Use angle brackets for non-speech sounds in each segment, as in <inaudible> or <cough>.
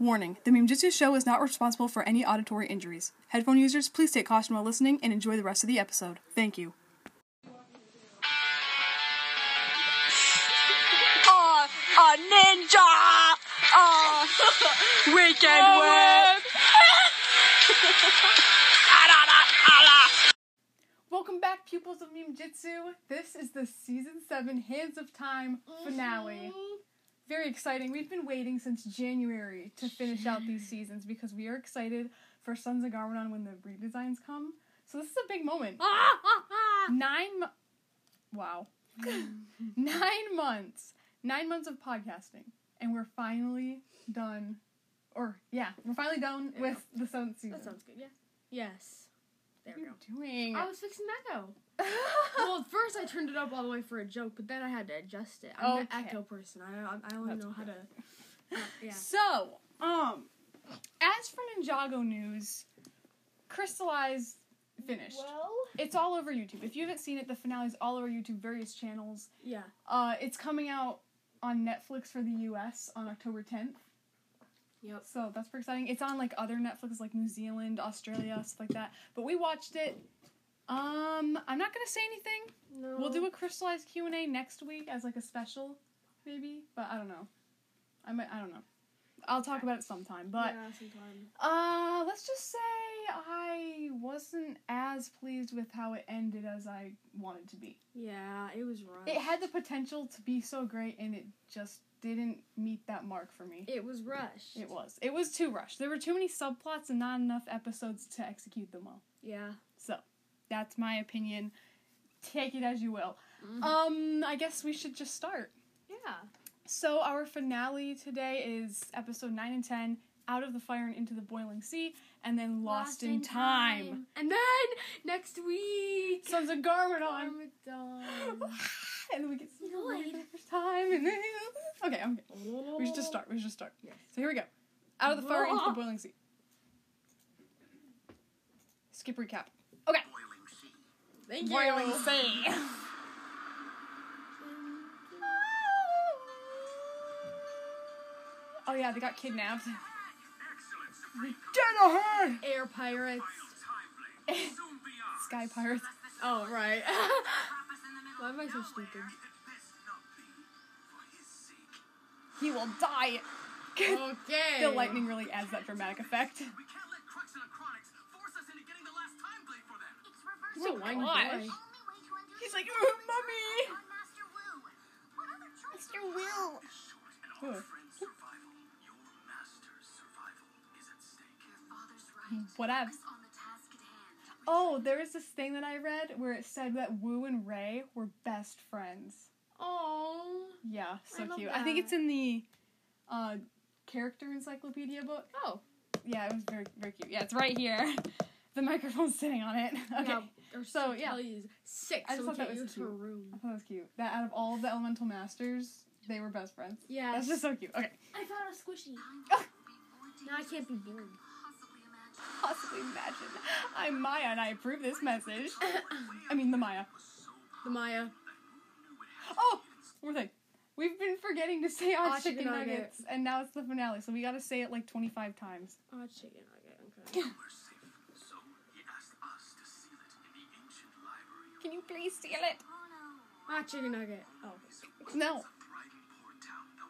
Warning The Memejitzu Show is not responsible for any auditory injuries. Headphone users, please take caution while listening and enjoy the rest of the episode. Thank you. Uh, a ninja! Uh, <laughs> weekend whip! <laughs> Welcome back, pupils of Memejitzu. This is the season 7 Hands of Time finale. Very exciting. We've been waiting since January to finish out these seasons because we are excited for Sons of Garmadon when the redesigns come. So this is a big moment. <laughs> Nine mo- Wow. <laughs> Nine months. Nine months of podcasting. And we're finally done. Or, yeah, we're finally done with the seventh season. That sounds good. Yeah. Yes. There What we are go. doing? I was fixing that echo. <laughs> well, first I turned it up all the way for a joke, but then I had to adjust it. I'm Okay. the echo person. I I, I only know how to. Uh, yeah. <laughs> So, um, as for Ninjago news, Crystallize finished. Well. it's all over YouTube. If you haven't seen it, the finale's all over YouTube, various channels. Yeah. Uh, it's coming out on Netflix for the US on October 10th. Yep. So that's pretty exciting. It's on like other Netflix like New Zealand, Australia, stuff like that. But we watched it. Um, I'm not gonna say anything. No. We'll do a crystallized Q and A next week as like a special, maybe. But I don't know. I might. I don't know. I'll talk about it sometime. But yeah, sometime. uh, let's just say I wasn't as pleased with how it ended as I wanted to be. Yeah, it was rough. It had the potential to be so great, and it just didn't meet that mark for me. It was rushed. It was. It was too rushed. There were too many subplots and not enough episodes to execute them well. Yeah. So, that's my opinion. Take it as you will. Mhm. Um, I guess we should just start. Yeah. So, our finale today is episode 9 and 10 Out of the Fire and Into the Boiling Sea, and then Lost, in, time. And then next week. Sons of Garmadon. Garmadon. <laughs> and then we get to see Lloyd. Lloyd for the first time. And then... Okay, okay. We should just start. We should just start. Yes. So here we go. Out of the fire into the <laughs> boiling sea. Skip recap. Okay. Thank you. Boiling sea. <laughs> oh yeah, they got kidnapped. Get ahead! Air pirates. <laughs> Sky pirates. Oh right. <laughs> Why am I so stupid? He will die. Okay. <laughs> the lightning really adds that dramatic effect. We can't let and force us into getting the last time blade for them. He's a whiny gosh. boy. He's like, "Ooh, mommy. Master Wu. What other choice? Mr. Will. Short father's right. Whatevs. Focus on the task at hand. Oh, there was this thing that I read where it said that Wu and Ray were best friends. Oh. Yeah, so I cute. I think it's in the uh, character encyclopedia book. Oh. Yeah, it was very very cute. Yeah, it's right here. <laughs> The microphone's sitting on it. <laughs> Okay. Or So, yeah. yeah. Six. I just thought that was cute. room. I thought that was cute. That out of all the elemental masters, they were best friends. Yeah. That's just so cute. Okay. I found a squishy. <laughs> Now I can't be born. Possibly imagine. I'm Maya and I approve this message. I mean the Maya. the Maya. Oh, one more thing. We've been forgetting to say Ah, odd chicken, chicken nugget. nuggets, and now it's the finale, so we gotta say it like 25 times. Oh, chicken nugget. Okay. We're safe. So he asked us to seal it in the ancient library. Can you please seal it? Oh no. Ah, chicken nugget. Oh. No. A thriving port town that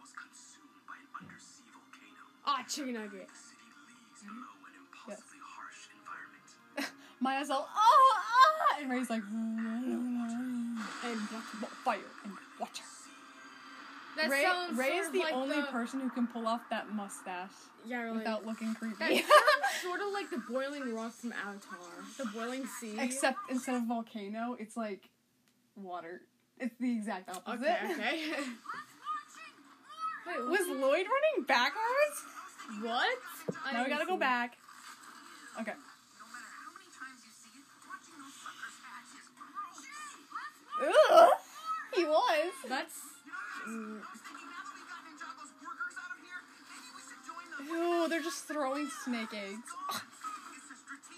Maya's all, ah, ah, and Ray's like, and fire and water. that Ray, sounds Ray is the like only the, person who can pull off that mustache Yeah, really. without looking That creepy. <laughs> sounds sort of like the boiling rock from Avatar. The boiling sea. Except instead of volcano, it's like water. It's the exact opposite. Okay, okay. <laughs> Wait, Was Lloyd running backwards? what? I Now we gotta go back. Okay. We should join the Ew, they're just throwing snake eggs.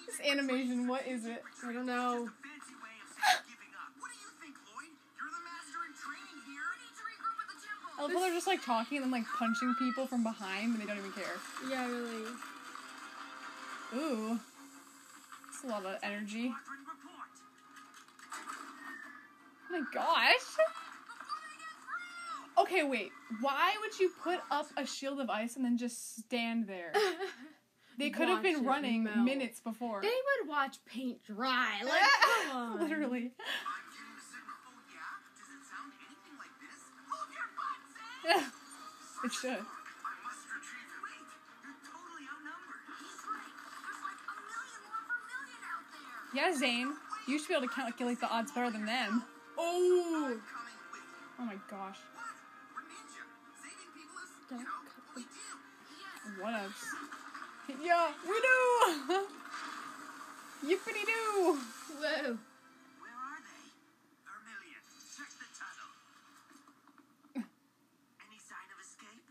It's This animation, what is it? I don't know. fancy way of saying giving up. What do you think, Lloyd? You're the master in training here. We need to regroup at the temple. I love how they're just like talking and then like punching people from behind and they don't even care. Yeah, really. Ooh. That's a lot of energy. Squadron report. Oh my gosh. Okay, wait. Why would you put up a shield of ice and then just stand there? <laughs> They could have been running melt. minutes before. They would watch paint dry. Like, <laughs> come on. Literally. I'm getting the signal. Yeah? Does it sound anything like this? Hold your butts, <laughs> it should. I must retrieve it. Wait, you're totally outnumbered. He's right. There's like a million more vermilion out there. Yeah, Zane. You should be able to calculate the odds better than them. Oh. I'm coming with you. Oh my gosh. What? We're ninja. Saving people is, you Don't cut what we do. What else? Yeah, we do! <laughs> Yippity doo! Whoa. Where are they? Vermillion, check the tunnel. <laughs> Any sign of escape?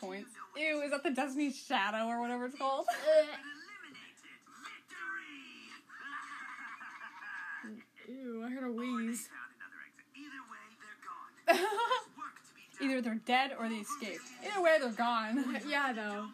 Points. Ew, is that the Destiny's Shadow or whatever it's called? <laughs> Uh, Ew, I heard a wheeze. found another exit. Either way, they're gone. <laughs> There's work to be done. Either they're dead or they escaped. Either way, they're gone. <laughs> Yeah, though.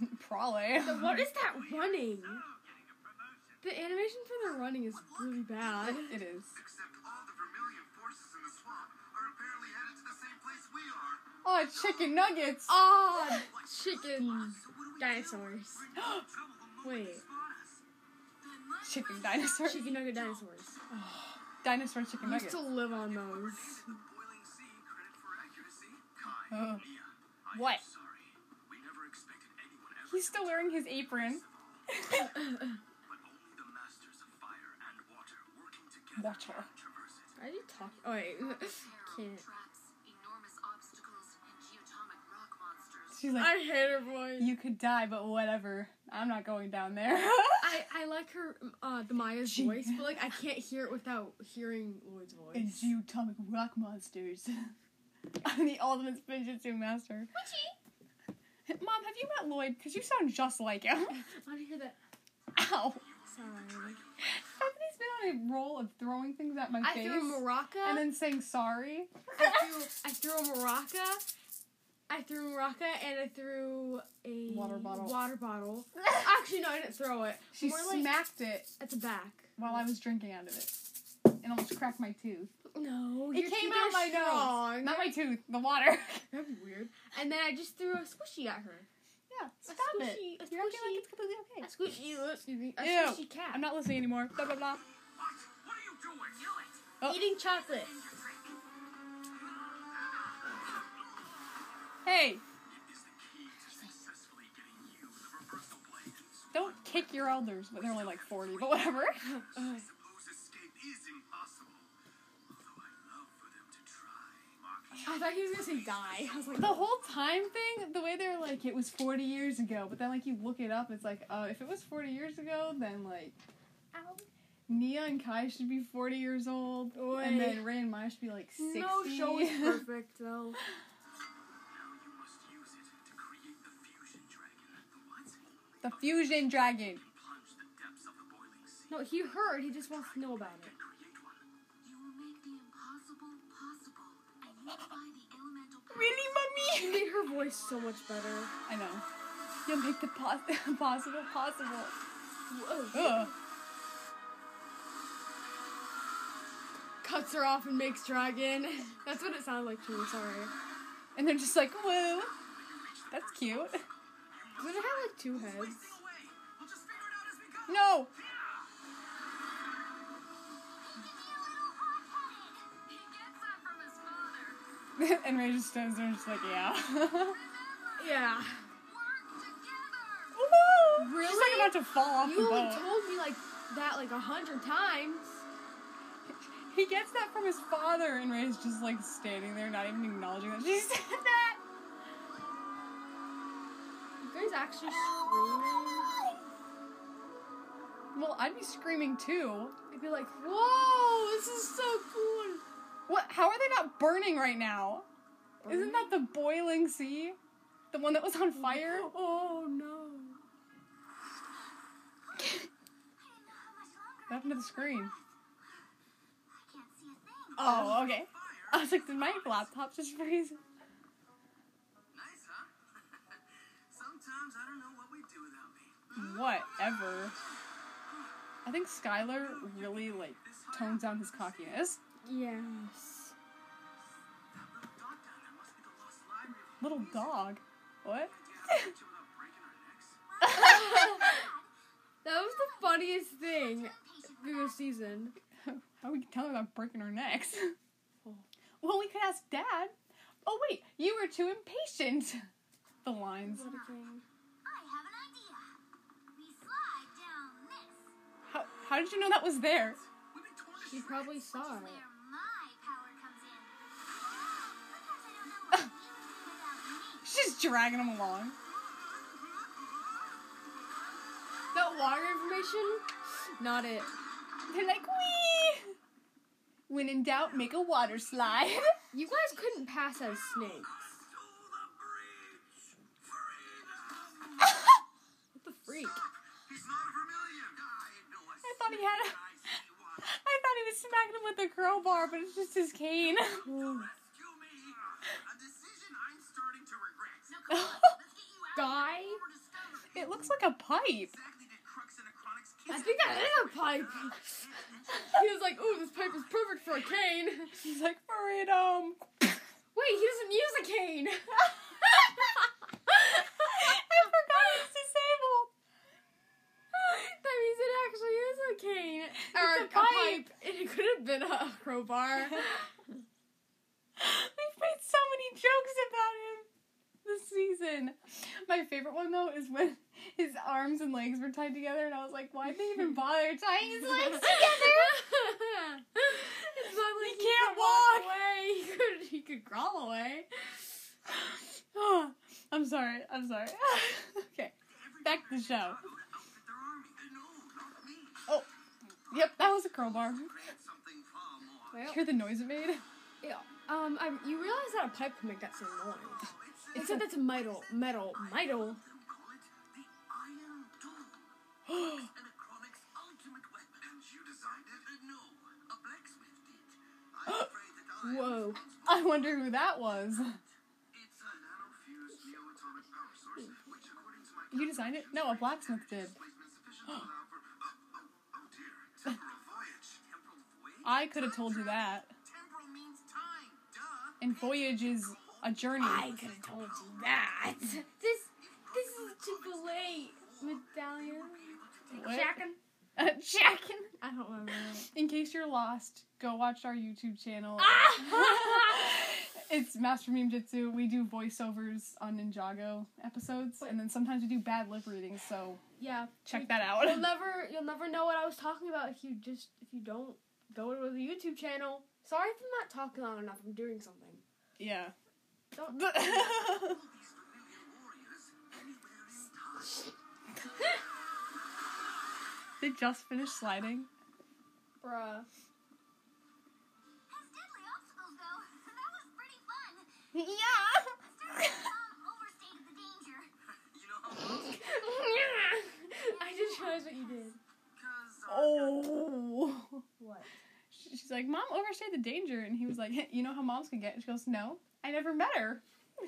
<laughs> Probably. The- What is that running? Getting a promotion. The animation for the running is really bad. It is. Except all the Vermillion forces in the swamp are apparently headed to the same place we are. Oh, chicken nuggets! Oh, chicken So what do we do? dinosaurs. We're in trouble the <gasps> moment Wait. Chicken dinosaurs. Chicken nugget dinosaurs. <sighs> Dinosaur chicken I used nuggets. to live on those. The boiling sea, credit for accuracy. Kai, Oh. What? sorry. We never expected anyone ever He's still wearing his apron. But only the masters of fire and water working together Water. can traverse it. Why are you talking? Oh wait, <laughs> can't. She's like, I hate her voice. you could die, but whatever. I'm not going down there. <laughs> I, I like her, uh, the Maya's She- voice, but like I can't hear it without hearing Lloyd's voice. and Atomic rock monsters. <laughs> I'm the ultimate Spinjitzu master. Mom, have you met Lloyd? Because you sound just like him. <laughs> I want to hear that. Ow. Sorry. Somebody's been on a roll of throwing things at my I face threw a maraca. and then saying sorry. I threw I threw a maraca. I threw a maraca and I threw a Water bottle. Water bottle. <laughs> Actually, no, I didn't throw it. She More like smacked it at the back. while I was drinking out of it and almost cracked my tooth. No, It your came teeth out are my strong. nose, not my tooth. The water. <laughs> That'd be weird. And then I just threw a squishy at her. yeah, stop squishy- it. a You're acting squishy- like it's completely okay. A okay. squishy, excuse me, a Ew. squishy cat. I'm not listening anymore. Blah blah blah. What? What are you doing? Do it. Oh. eating chocolate. Blade. don't kick your elders, but they're only like 40, but whatever. I suppose escape is impossible. Although I love for them to try. Mark I thought he was gonna say die. I was like, The whole time thing, the way they're like, it was 40 years ago, but then like you look it up, it's like, uh, if it was 40 years ago, then like, ow. Nya and Kai should be 40 years old, and then Ray and Maya should be like 60. No show is <laughs> perfect though. The fusion dragon. Can plunge the depths of the boiling sea No, he heard. He just wants to know about it. and create one. You will make the impossible possible and unify the elemental powers. Really, She mommy? made her voice so much better. I know. You'll make the pos- <laughs> possible possible. Whoa. Ugh. Cuts her off and makes dragon. That's what it sounded like to me. Sorry. And they're just like, whoa. That's cute. Does it have like two heads? Wasting away. We'll just figure it out as we go. No. He gets that from his father. and Ray just stands there, and just like, yeah. Yeah. Woo! She's like about to fall off You the only boat. told me like that like a hundred times. He gets that from his father, and Ray's just like standing there, not even acknowledging that she <laughs> said that. You guys actually screaming? Well, I'd be screaming too. I'd be like, whoa, this is so cool. What? How are they not burning right now? Isn't that the boiling sea? The one that was on fire? Oh no. I didn't know how much longer What happened to the screen? I can't see a thing. Oh, okay. I was like, did my laptop just freeze? Whatever. I think Skylor really like tones down his cockiness. Yes. Little dog down there must be the lost library. Little dog. What? Yeah, I'll get you without breaking our necks. <laughs> That was the funniest thing through the season. How we can tell her about breaking our necks? <laughs> Well, we could ask Dad. Oh wait, you were too impatient. The lines. How, how did you know that was there? We've been torn to She probably saw it. my power comes in. <laughs> Sometimes I don't know what you do without me. She's dragging him along. That water information? Not it. They're like, wee. When in doubt, make a water slide. <laughs> You guys couldn't pass as snakes. To the breach! Freedom! What the freak? Thought he had a. I. <laughs> I thought he was smacking him with a crowbar, but it's just his cane. <laughs> Rescue me. A decision I'm starting to regret. Let's get you out Guy? It looks like a pipe. Exactly did Krux and Acronix I think that is a pipe. <laughs> He was like, ooh, this pipe is perfect for a cane. He's like, freedom. Wait, he doesn't use a cane. I forgot he's disabled. Means it actually is a cane. Or a a, pipe. pipe. It could have been a crowbar. <laughs> We've made so many jokes about him this season. My favorite one though is when his arms and legs were tied together, and I was like, why'd they even <laughs> bother tying his legs <laughs> together? it's not like He he, can't walk walk. away. He could, he could crawl away. Oh, <sighs> I'm sorry. I'm sorry. okay, back to the show. Yep, that was a crowbar. Create something. Well, Hear the noise it made? yeah. Um, I, you realize that a pipe can make that same noise. It's It said that's a metal, metal, metal. We call it the Iron Doom. An <gasps> Acronix ultimate weapon. And you designed it? Uh, no, a blacksmith did. I'm <gasps> afraid that I Whoa. I wonder who that was. It's a nanofused neoatomic power source, which according to my You designed it? No, a blacksmith did. <gasps> displacement sufficient to allow for oh, oh, oh dear, temporal voyage. Temporal voyage? I could have told you that. Temporal means time. Duh. And voyage is a journey. I could have told you that. This, this is Chick Fil A medallion. Uh, Jackin. <laughs> I don't remember. In case you're lost, go watch our YouTube channel. Ah! <laughs> it's Master Meme Jitsu. We do voiceovers on Ninjago episodes, and then sometimes we do bad lip readings. So yeah. check that out. You'll <laughs> never, you'll never know what I was talking about if you just, if you don't go to the YouTube channel. Sorry if I'm not talking long enough. I'm doing something. yeah. Don't. These vermilion warriors anywhere in time. they just finished sliding. Bruh. As deadly obstacles go, that was pretty fun. Yeah. <laughs> <laughs> Still, Mom overstated the danger. You know how long? I just realized what you did. Oh. What? She's like, Mom overstayed the danger, and he was like, you know how moms can get? And she goes, No, I never met her.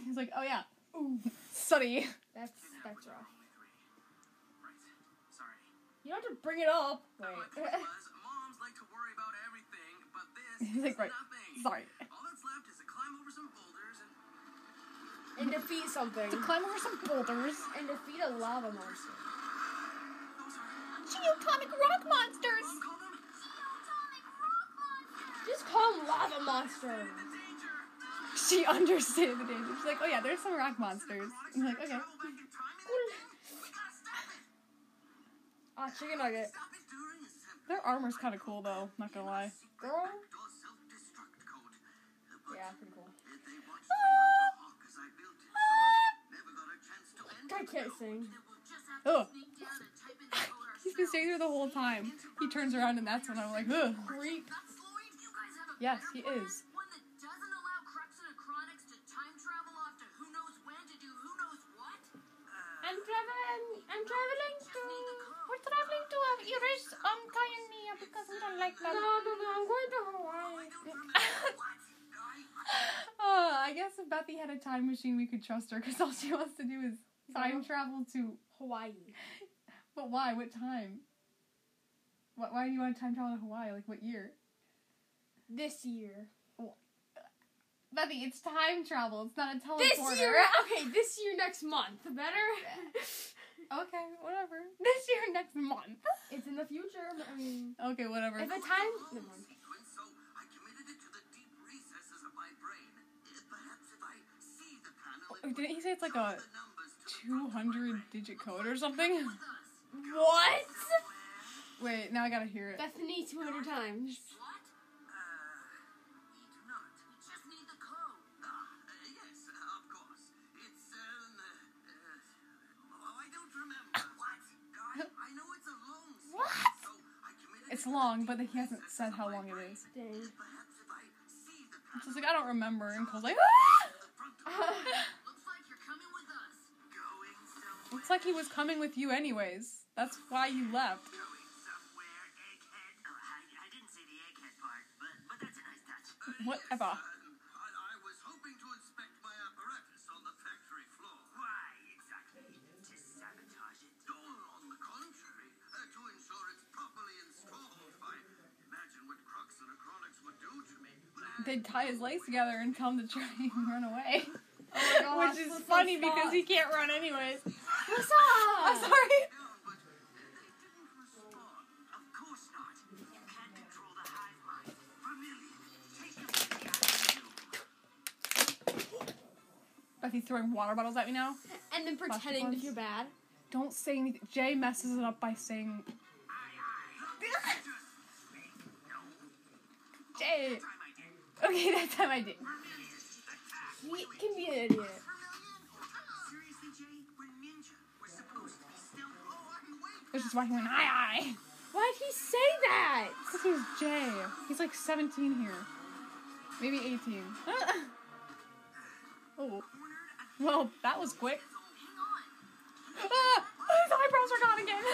He's like, Oh yeah, ooh, sunny. That's that's rough. Right. Sorry. You don't have to bring it up. Wait. moms like to worry about everything, but this He's like, right. nothing. Sorry. All that's left is to climb over some boulders and and defeat something. To climb over some boulders. And defeat a lava monster. Those Geotonic rock monsters. Mom call them Geotonic rock monster. Just call them lava monsters. She understood the danger. She's like, Oh yeah, there's some rock monsters. You're like, Okay. Travel back in time and we gotta stop it. Ah, chicken nugget. Stop it during assembly. Their armor's kind of cool though. Not gonna lie. Girl. Backdoor self-destruct code. But Yeah, pretty cool. if they watched me like the hawk as I built it, so He's been staying there the whole time. He turns around and that's when I'm like, Ugh. Creep. That's Lloyd. You guys have a Yes, he is. One that doesn't allow Krux and Acronix to time travel off to who knows when to do who knows what? I'm traveling. I'm traveling to. We're traveling to erase um Kai and Mia because we don't like that. No, no, no. I'm going to Hawaii. I <laughs> I guess if Bethy had a time machine, we could trust her because all she wants to do is time travel to. Hawaii. But why? What time? What, why do you want to time travel to Hawaii? Like what year? This year. Bethy, it's time travel. It's not a teleporter. This year. Okay, this year next month. Better. <laughs> Okay, whatever. This year, next month. it's in the future. I mean, Okay, whatever. if a time. Never mind. sequence, so I committed it to the deep recesses of my brain. Eh, perhaps if I see the panel, it Oh, Didn't he say it's like a the numbers to the 200 digit code or something? What? Wait, now I gotta hear it. Bethany 200 times. What? Uh, we do not. We just need the code. Ah, uh, yes, uh, of course. It's, I don't remember. <laughs> what? I, I know it's long What? sequence, so I committed It's it to the long, deep but he hasn't said how long it brain. is. Dang. Perhaps if I see the It's panel, like, I don't remember. And Cole's like, ah! <laughs> front <laughs> Looks like you're coming with us. going somewhere. Looks like he was coming with you anyways. That's why you left. Going somewhere, egghead. Oh, I, I didn't say the egghead part, but but that's a nice touch. Whatever. Yes, uh, I, I was hoping to inspect my apparatus on the factory floor. Why exactly? To sabotage it? Oh, on the contrary, uh, to ensure it's properly installed. I imagine what Krux and Acronix would do to me. They'd tie his legs together and tell him to try <laughs> and run away. Oh my <laughs> gosh, Which is funny because he can't run anyways. What's up? I'm sorry. Bethy's throwing water bottles at me now. And then pretending to ones. feel bad. Don't say anything. Jay messes it up by saying. <laughs> Jay. Time I did. Okay, <laughs> that time I did. Vermillion. He can be an idiot. Seriously, Jay? We're ninja. We're supposed to be stealth. Oh, I'm waiting. Which is why he went, aye, aye. Why'd he say that? Because he's Jay. He's like 17 here. Maybe 18. <laughs> oh. Well, that was quick. Ah! His eyebrows are gone again.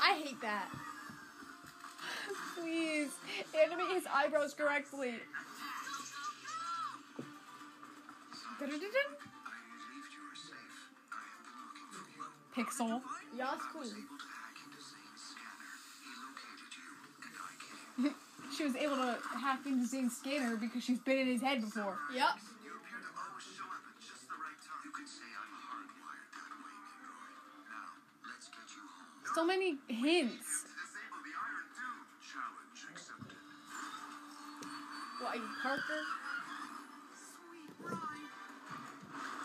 I hate that. Please, animate his eyebrows correctly. Pixel. Y'all's cool. Able to hack into Zane's scanner. He located you, and I came. She was able to hack into Zane's scanner because she's been in his head before. Yep. So many hints. Disable the Iron Doom. Challenge accepted. What, are you Parker?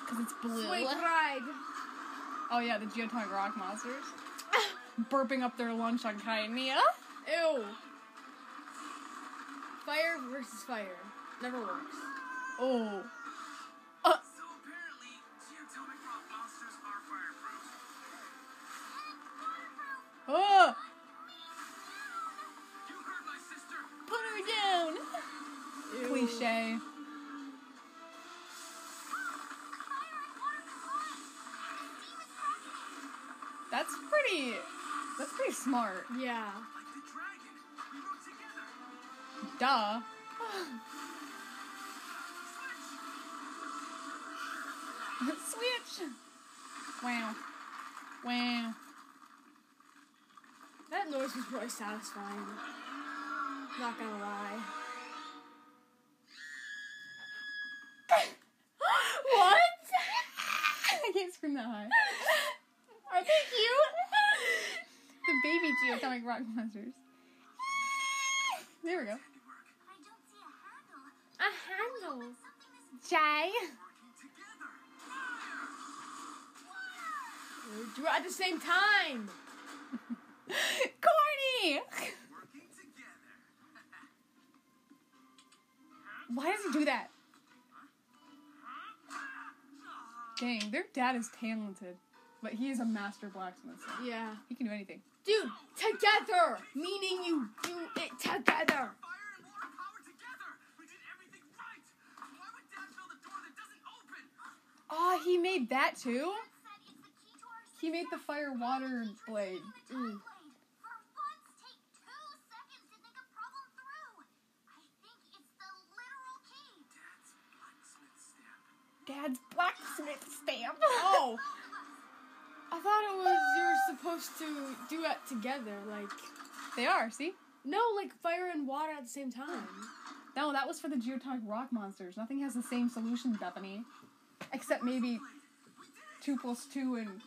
Because it's blue. Wait, ride. Oh yeah, the geotonic rock monsters. <laughs> Burping up their lunch on Kai and Mia. Ew. Fire versus fire. Never works. Oh. Oh! You heard my sister. Put her down! Ew. Cliche. That's pretty. That's pretty smart. Yeah. Like the dragon. We work together. Duh. <laughs> Switch! Wow. Wow. That noise was really satisfying. Not gonna lie. <gasps> what? <laughs> I can't scream that high. Are they cute? the baby geotonic rock monsters. There we go. I don't see a handle. Jay. Working together. Fire! Do it at the same time. <laughs> Corny! <laughs> Why does he do that? Dang, their dad is talented, but he is a master blacksmith. So Yeah. he can do anything. Dude, together! Meaning you do it together. Fire and water power together. We did everything right. Why would Dad build a door that doesn't open? Oh, he made that too? Dad said it's the key to our He made the fire water blade. the Dad's blacksmith stamp. dad's blacksmith stamp. Oh. I thought it was you were supposed to do it together, like They are, see? no, like fire and water at the same time. No, that was for the geotonic rock monsters. Nothing has the same solution, Bethany. Except maybe 2 plus 2 and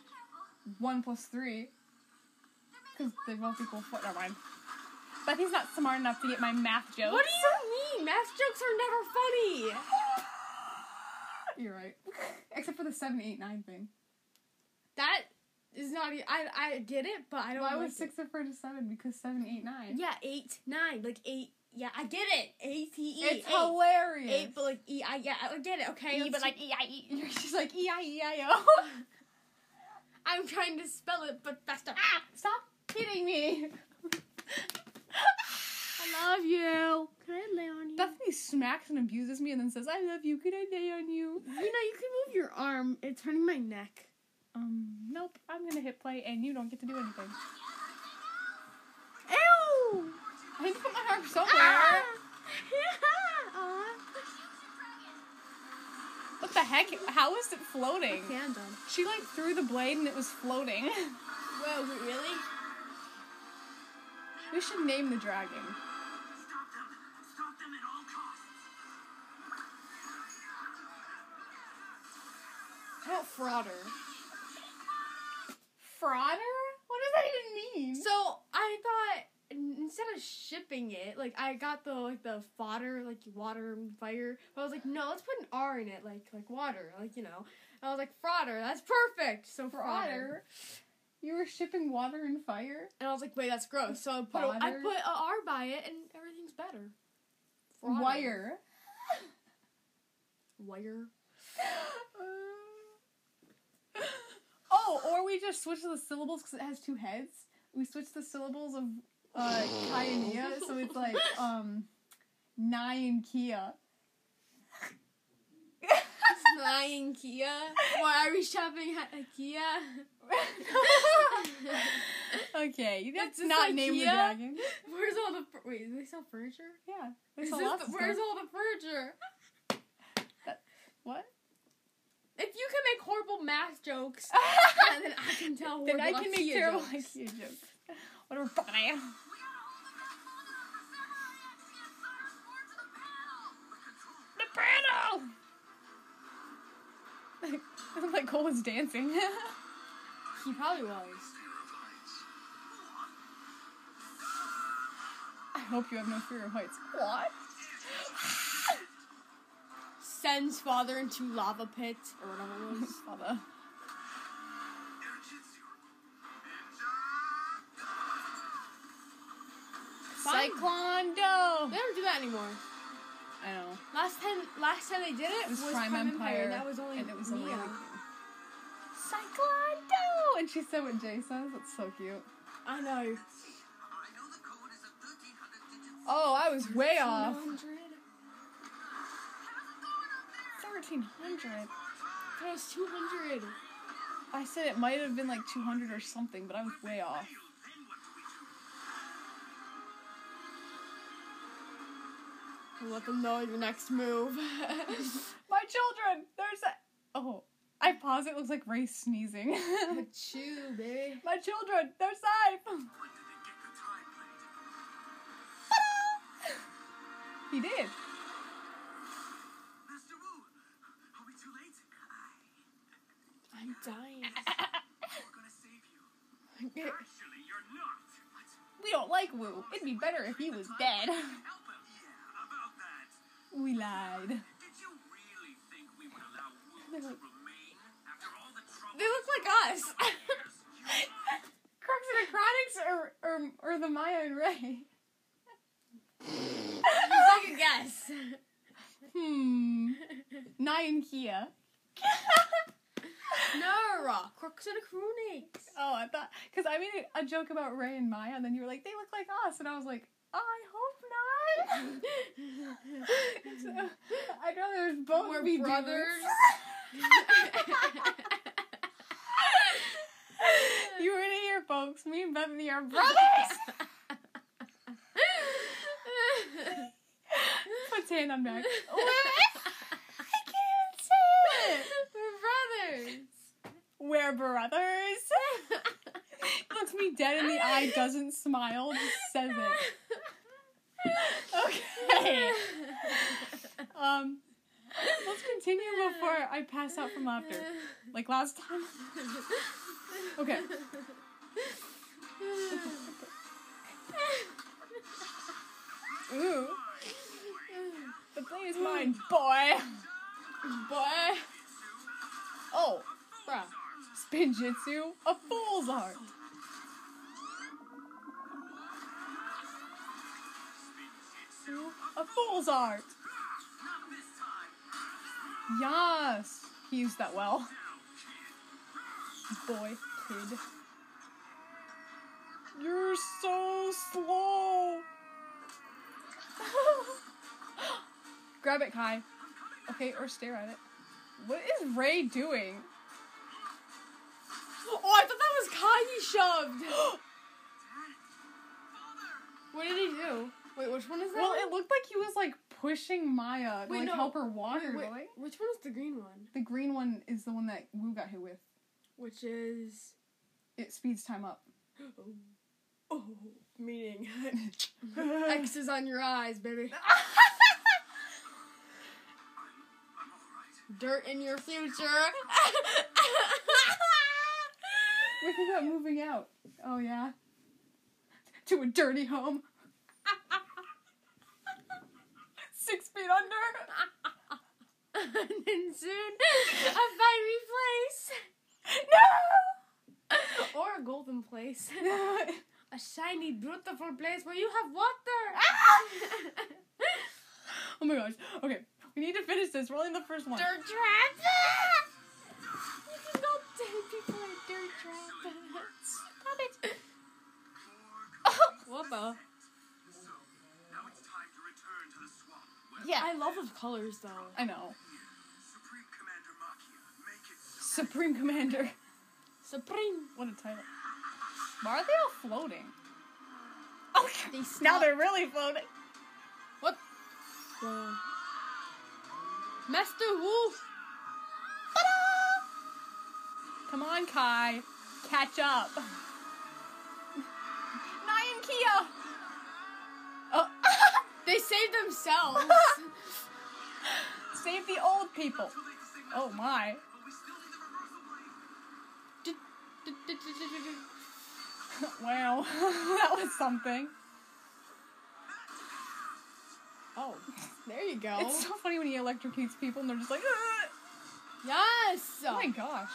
1 plus 3. Because they both equal 4. Never mind. Bethany's not smart enough to get my math jokes. What do you mean? Math jokes are never funny. <laughs> You're right. <laughs> Except for the 7, 8, 9 thing. That is not. I I get it, but I don't. Why like was 6 it. referred to 7? Because 7, 8, 9. Yeah, eight, nine, like eight. Yeah, I get it. A T E. It's eight. hilarious. Eight, but like E I. Yeah, I get it. Okay, E, but like E I E. <laughs> She's like E I E I O. <laughs> I'm trying to spell it, but faster. Ah! Stop hitting me. I love you. Can I lay on you? Bethany smacks and abuses me and then says, "I love you. Could I lay on you?" you know, you can move your arm. It's hurting my neck. Um, nope. I'm gonna hit play and you don't get to do anything. Ew! I need to put my arm somewhere. Ah! <laughs> What the heck? How is it floating? Okay, I'm done. She like threw the blade and it was floating. <laughs> Whoa, wait, really? we should name the dragon. About Frauder? Frauder? What does that even mean? So I thought instead of shipping it, like I got the like the fodder, like water and fire. But I was like, no, let's put an R in it, like like water, like you know. And I was like, Frauder, that's perfect. So Frauder. You were shipping water and fire. And I was like, wait, that's gross. So I put a, I put a R by it, and everything's better. Frauder. Wire. Wire. <laughs> or we just switch the syllables because it has two heads. We switch the syllables of uh, <sighs> Kai and Nya, so it's like um, Nai and Kia. <laughs> Flying Kia. Why are we shopping at IKEA? <laughs> okay, that's It's not like name the dragon. Where's all the fur- wait? Do they sell furniture? Yeah, they Is sell this lots the- of where's stuff. all the furniture? What? If you can make horrible math jokes, <laughs> then I can tell. Then I can make terrible jokes. IKEA jokes. Whatever fucking I am. The panel! looked <laughs> like Cole was dancing. He probably was. I hope you have no fear of heights. What? Sends father into lava pit or whatever it was. <laughs> Father. Cyclone They Do! don't do that anymore. I know. Last time, last time they did it, It was, was Prime, Empire, and that was only and it was Nya. only like- Cyclone Do! And she said what Jay says. That's so cute. I know. I know the code is a 1300 digits. Oh, I was way off. 100. 1300. That was 200. I said it might have been like 200 or something, but I was way off. Then what do we do? And let them know your next move. <laughs> My children! There's a. Oh. I pause it, looks like Ray sneezing. Chew, <laughs> baby. My children! They're safe! When did they get the time plate? he did. I'm dying. <laughs> We're gonna save you. Actually, you're not. What? don't like Wu. It'd be better if he was dead. <laughs> Yeah, about that. We lied. Did you really think we would allow Wu to remain after all the trouble? They look like us. <laughs> Krux and Acronix or, or, or the Maya and Ray? Take a guess. Hmm. Nai and Kia. No, <laughs> Krux and Acronix. Oh, I thought because I made a joke about Ray and Maya, and then you were like, "They look like us," and I was like, "I hope not." So, <laughs> <laughs> I'd rather both We're be brothers. you heard it here, folks. Me and Bethany are brothers. Put hand on back. I can't say it. We're brothers. <laughs> Looks me dead in the eye, doesn't smile, just says it. Okay. Um, let's continue before I pass out from laughter. Like last time. Okay. Ooh. The plane is mine, boy. Boy. Oh, bruh. Spinjitzu, a fool's art. A fool's art. Yes. He used that well. Boy, kid. You're so slow. <laughs> Grab it, Kai. Okay, or stare at it. What is Ray doing? Oh, I thought that was Kai he shoved. <gasps> what did he do? Wait, which one is that? Well, it looked like he was like pushing Maya to Wait, like no. help her water. Wait, going. which one is the green one? The green one is the one that Wu got hit with. Which is It speeds time up. oh, <gasps> oh meaning <laughs> <laughs> X's on your eyes, baby. <laughs> Dirt in your future. Look at that moving out. Oh yeah. To a dirty home. Six feet under. and then soon, a fiery place. No. Or a golden place. A shiny, beautiful place where you have water. Ah! Oh my gosh. Okay, we need to finish this. We're only in the first one. dirt trap. you can go dead people in dirt trap. Stop it. what the? So, now it's time to return to the swamp. Where Yeah, I love the colors though. I know. Supreme Commander Machia, make it. Supreme Commander. Supreme. What a title. Why are they all floating? Oh, They now they're really floating. What? The... Master Wolf. Come on, Kai. Catch up. <laughs> Nyan Kia. Oh, <laughs> They saved themselves. <laughs> save the old people. Oh my. Wow, that was something. Oh, there you go. It's so funny when he electrocutes people and they're just like, "Ugh." yes. oh my gosh.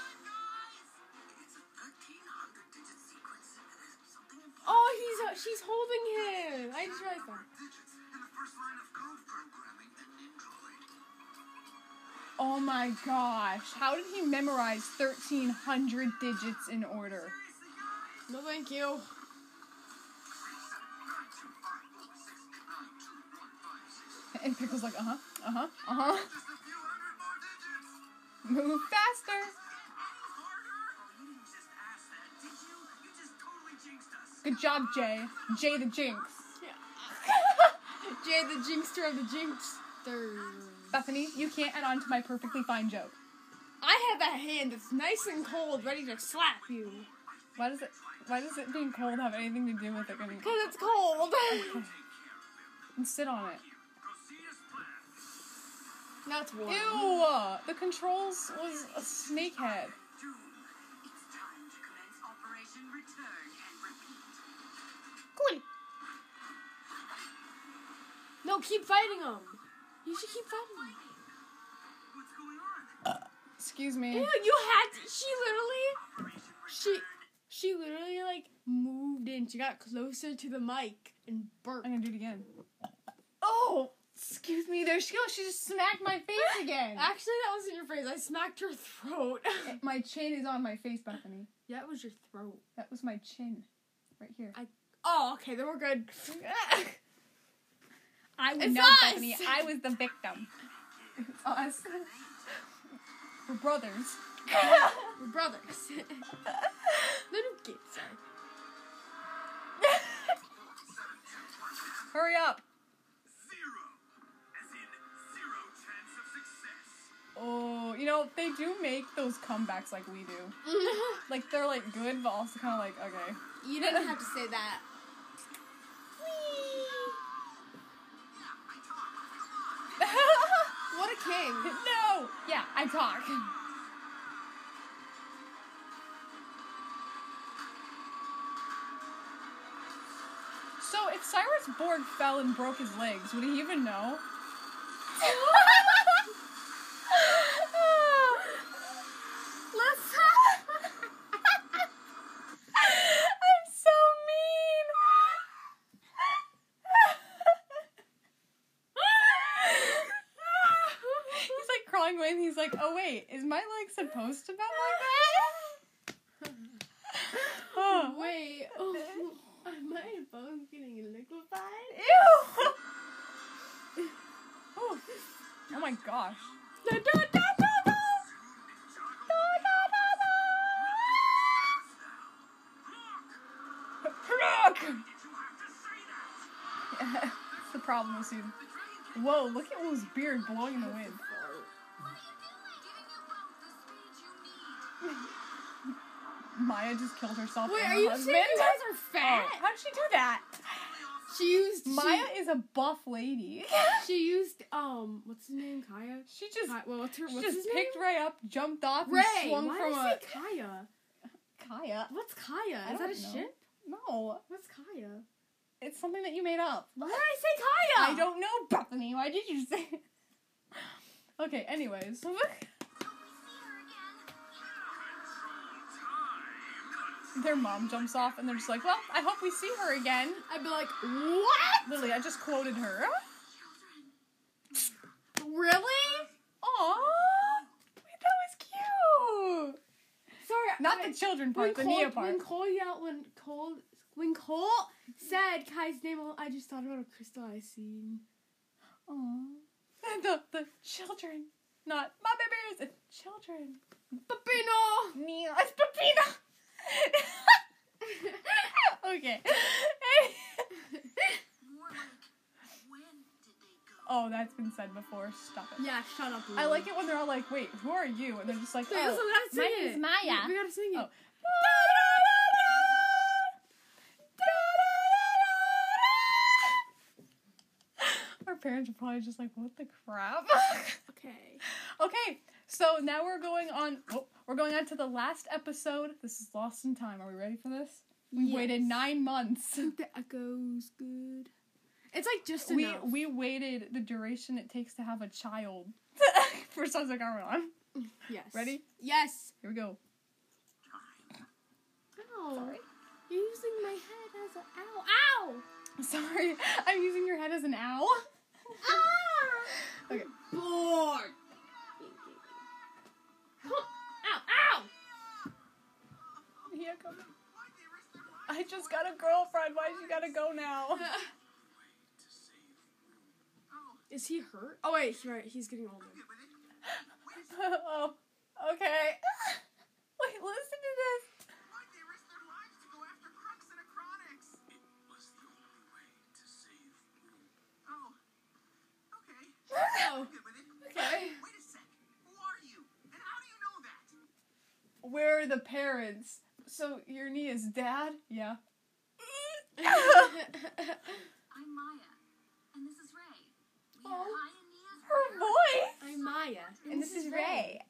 It's a 1300 digit sequence. Something important. Oh, he's uh, she's holding him. I just realized that. digits in the first line of code programming an Android. Oh my gosh. How did he memorize 1300 digits in order? No, thank you. That, did you? You uh-huh. Move faster. Good job, Jay. Jay the Jinx. <laughs> Jay the Jinxster of the Jinxter. Bethany, you can't add on to my perfectly fine joke. I have a hand that's nice and cold, ready to slap you. Why does it? Why does it being cold have anything to do with it? Cause it's cold. and <laughs> sit on it. Proceed as. Now it's warm. Ew! The controls was a snake head. Doom, it's time to commence Operation Return and Repeat. Cool. No, keep fighting him. You should keep fighting him. What's uh, going on? Excuse me. Ew, you had to, she literally she she literally like moved in. She got closer to the mic and burped. I'm gonna do it again. Oh! Excuse me, there she goes. She just smacked my face <laughs> again. Actually, that wasn't your face. I smacked your throat. <laughs> my chin is on my face, Bethany. yeah, it was your throat. That was my chin. Right here. I Oh, okay, then we're good. <laughs> I It's know, us! Bethany. I was the victim. It's us. We're brothers. We're brothers. Little kids, sorry. Hurry up. Oh, you know, they do make those comebacks like we do. <laughs> Like they're like good, but also kind of like okay. you didn't have to say that. Yeah, I talk. Come on. What a king. no. Yeah, I talk. So if Cyrus Borg fell and broke his legs, would he even know? <laughs> Let's. I'm so mean. he's like crawling away <laughs> and he's like, crying when he's like oh wait, is my leg supposed to bend like that? oh, <laughs> Wait. Oh, are my bones getting liquefied? Ew! oh. <laughs> oh my gosh. That? That's the problem with Susan. Whoa, look at Will's beard blowing in the wind. What are you doing? Giving you both the speed you need. Maya just killed herself. Wait, and are her you husband. saying you guys are Oh, fat? how did she do that? She used Maya is a buff lady. She, <laughs> she used um, what's his name? Kaya. she just Ki- well, what's her? she What's just picked name? Ray up, jumped off, Ray. and swung Why from did a say Kaya? Kaya. What's Kaya? I Is that a know. ship? No, What's Kaya? it's something that you made up. Why did I say Kaya? I don't know, Bethany. Why did you say? <laughs> okay. Anyways, <laughs> their mom jumps off, and they're just like, "Well, I hope we see her again." I'd be like, what? Lily, I just quoted her. Really? Aww, that was cute. Sorry, Not I- the children part, the Cole, Nya part. When Cole yelled, when Cole, when Cole said Kai's name, I just thought about a crystal I seen. Aww. <laughs> The the children, not my babies, the children. Pepino. Nia, it's Pepina. Okay. More like, when did they go? oh, that's been said before. Stop it. yeah, shut up. I like it when they're all like, "Wait, who are you?" And they're just like, Wait, "Oh, listen, we gotta sing my it. name's Maya." We, we gotta sing it. Oh. Parents are probably just like, "What the crap?" <laughs> Okay. okay, so now we're going on. Oh, we're going on to the last episode. This is Lost in Time. Are we ready for this? We waited nine months. The echoes good. It's like just we enough. we waited the duration it takes to have a child <laughs> for Sons of Garmadon. yes. Ready? Yes. Here we go. Ow. Sorry. You're using my head as a ow. Ow. <laughs> Sorry, I'm using your head as an owl. A girlfriend. Why you gotta go now? <laughs> Is he hurt? Oh wait, he- right, he's getting older. <laughs> oh, okay. <laughs> Wait, listen to this. Why'd they risk their lives to go after Krux and Acronix? It was the only way to save Moon. Oh. Okay. Oh. Good with it. Okay. Wait a sec. Who are you? And how do you know that? Where are the parents? So you're is dad? Yeah. I'm Maya, and this is Ray. We Oh. are Kai and Nia's Her voice. I'm Maya. And this is Ray.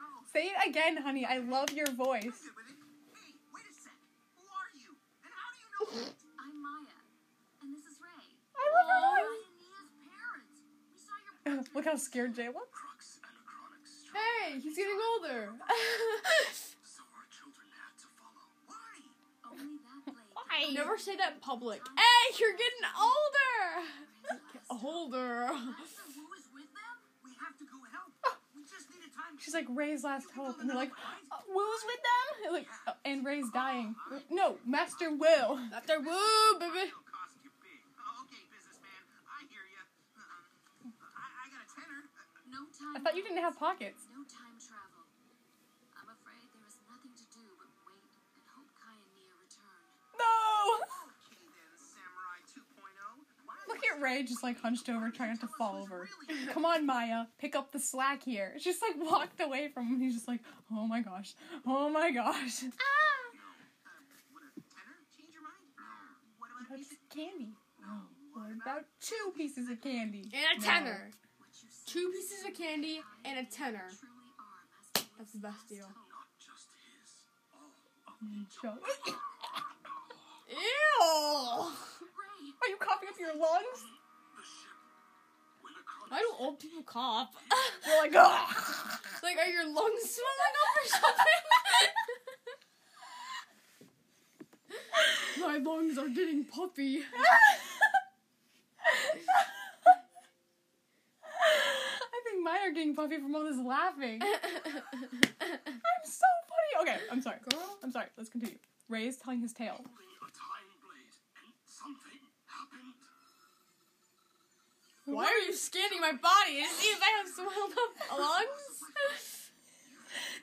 Oh. Say it again, honey. I love your voice. Good with it. Hey, wait a sec. Who are you? And how do you know? <laughs> I'm Maya, and this is Ray. I love her voice. and parents. We saw your <laughs> Look how scared Jay looks. Krux and Acronix. Hey, he's getting older. <laughs> Why? Never say that in public. Hey, you're getting older. Older. Master Wu is with them? We have to go help. We just need a time. She's like Ray's last hope, and they're like, uh, "Will's with them." Like, uh, and Ray's dying. No, Master Will. Master Wu, baby. It'll cost you big. Oh, okay, businessman. I hear you. I, I got a tenner. No time. I thought you didn't have pockets. No time No. Okay then, Samurai 2.0. Why Look at Ray just like hunched over, trying not to fall over. Come on, Maya, pick up the slack here. She <laughs> just like walked away from him. He's just like, oh my gosh, oh my gosh. No. Would a tenner change your mind? No. What about a That's piece candy. Oh, what about two pieces of candy? And a No. tenner. Say Two pieces of candy and a tenner. truly are best That's the best deal. Not just his. All of <laughs> Ew! Are you coughing up your lungs? the ship. When a chronic Why do old people cough? You're like, Ugh. like, are your lungs swelling up or something? My lungs are getting puffy. I think mine are getting puffy from all this laughing. <laughs> I'm so funny. Okay, I'm sorry. Girl. I'm sorry. Let's continue. Ray is telling his tale. a time blade, and something happened. Why are you scanning my body to see if I have swelled up lungs?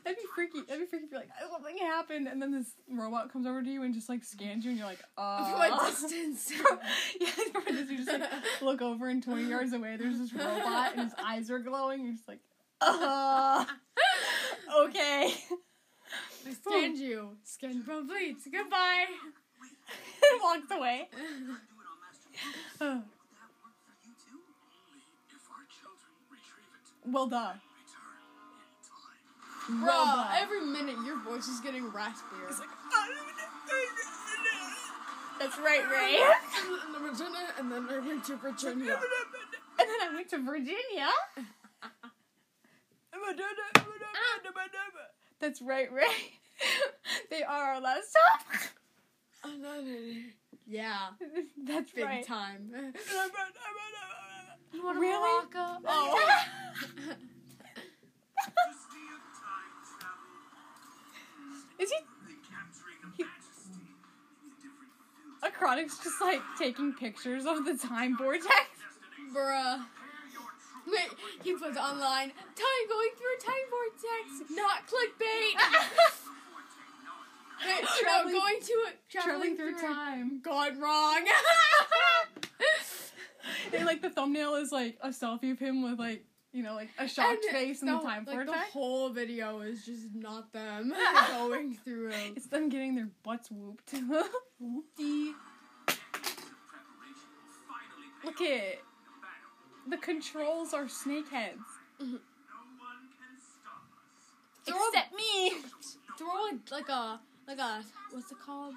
That'd be freaky. That'd be freaky if you're like, "Oh, something happened, and then this robot comes over to you and just like scans you, and you're like, uh. <laughs> From a distance. <laughs> yeah, from a distance, you just like <laughs> look over, and 20 yards away, there's this robot, and his eyes are glowing. You're just like, uh. Okay. I scanned you. Scan complete. Goodbye. <laughs> Walks away. Do it on Master Root. Oh. Will that work for you too? Only if our children retrieve it. well, duh. Return. Bro, every minute your voice is getting raspier. It's like, That's right, Ray. <laughs> and then I went to Virginia. And then I went to Virginia. That's right, Ray. <laughs> They are our last stop. I love it. Yeah, <laughs> That's big right. time. <laughs> Really? Oh. To steal time travel, Is he? the He- majesty in a different filter. Acronix's just like taking pictures of the time vortex. Bruh. Prepare your troops Wait, he puts online time going through a time vortex, not clickbait. <laughs> Wait, no, going to a Traveling through time. Gone wrong. <laughs> And like the thumbnail is like a selfie of him with like you know like a shocked And face in the, time like, vortex. The whole video is just not them <laughs> going through it. It's them getting their butts whooped. Whoopty. Preparation finally pay Look in the controls are snake heads. No one can stop us. Throw a, Except me. throw a, like a like a what's it called?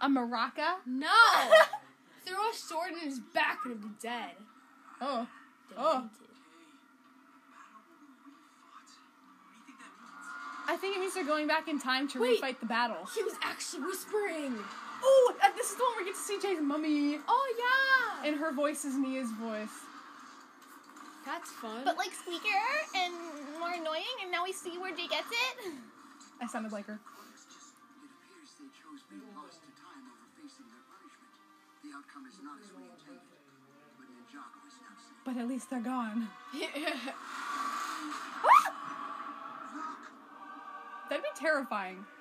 A maraca. No. <laughs> throw a sword in his back and he'll be dead. Oh. Oh. Demented. Battle will be refought. What do you think that means? I think it means they're going back in time to Wait. refight the battle. He was actually whispering. Oh, this is the one where we get to see Jay's mummy. Oh yeah. And her voice is Nia's voice. That's fun. But like squeaker and more annoying, and now we see where Jay gets it. I sounded like her. It appears they chose being lost to time over facing their punishment. The outcome is not as we intended, but Ninjago is now safe. But at least they're gone. <laughs> That'd be terrifying. <laughs>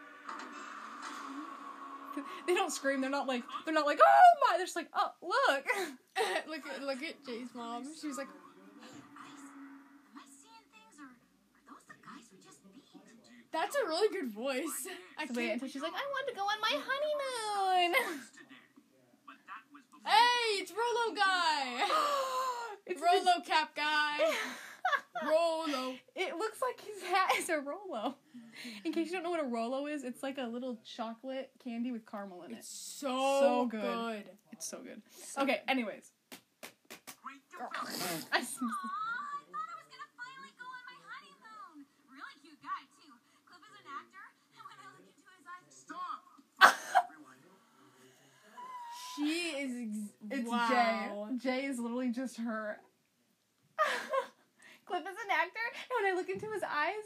They don't scream. They're not like. They're not like. Oh my! They're just like. Oh look. <laughs> look at look at Jay's mom. She was like, "That's a really good voice." I So wait can't. until she's like, I want to go on my honeymoon. Today. But that was before. Hey, it's Rolo guy. <gasps> it's Rolo cap guy. <laughs> Rolo. It looks like his hat is a Rolo. In case you don't know what a Rolo is, it's like a little chocolate candy with caramel in it. It's so, So good. good. It's so good. Okay, anyways. Great. <laughs> I She is. Ex- It's wow. Jay. Jay is literally just her. <laughs> Cliff is an actor, and when I look into his eyes,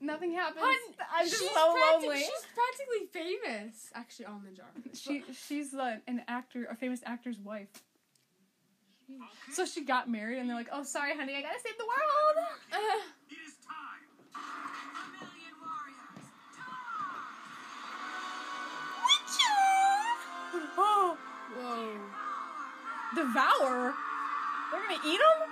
nothing happens. Hun, I'm just she's so practic- lonely. She's practically famous. Actually, on the jar. <laughs> She she's an actor, a famous actor's wife. So she got married, and they're like, "Oh, sorry, honey, I gotta save the world." <laughs> It is time. Oh whoa. Devour? They're gonna eat snakes.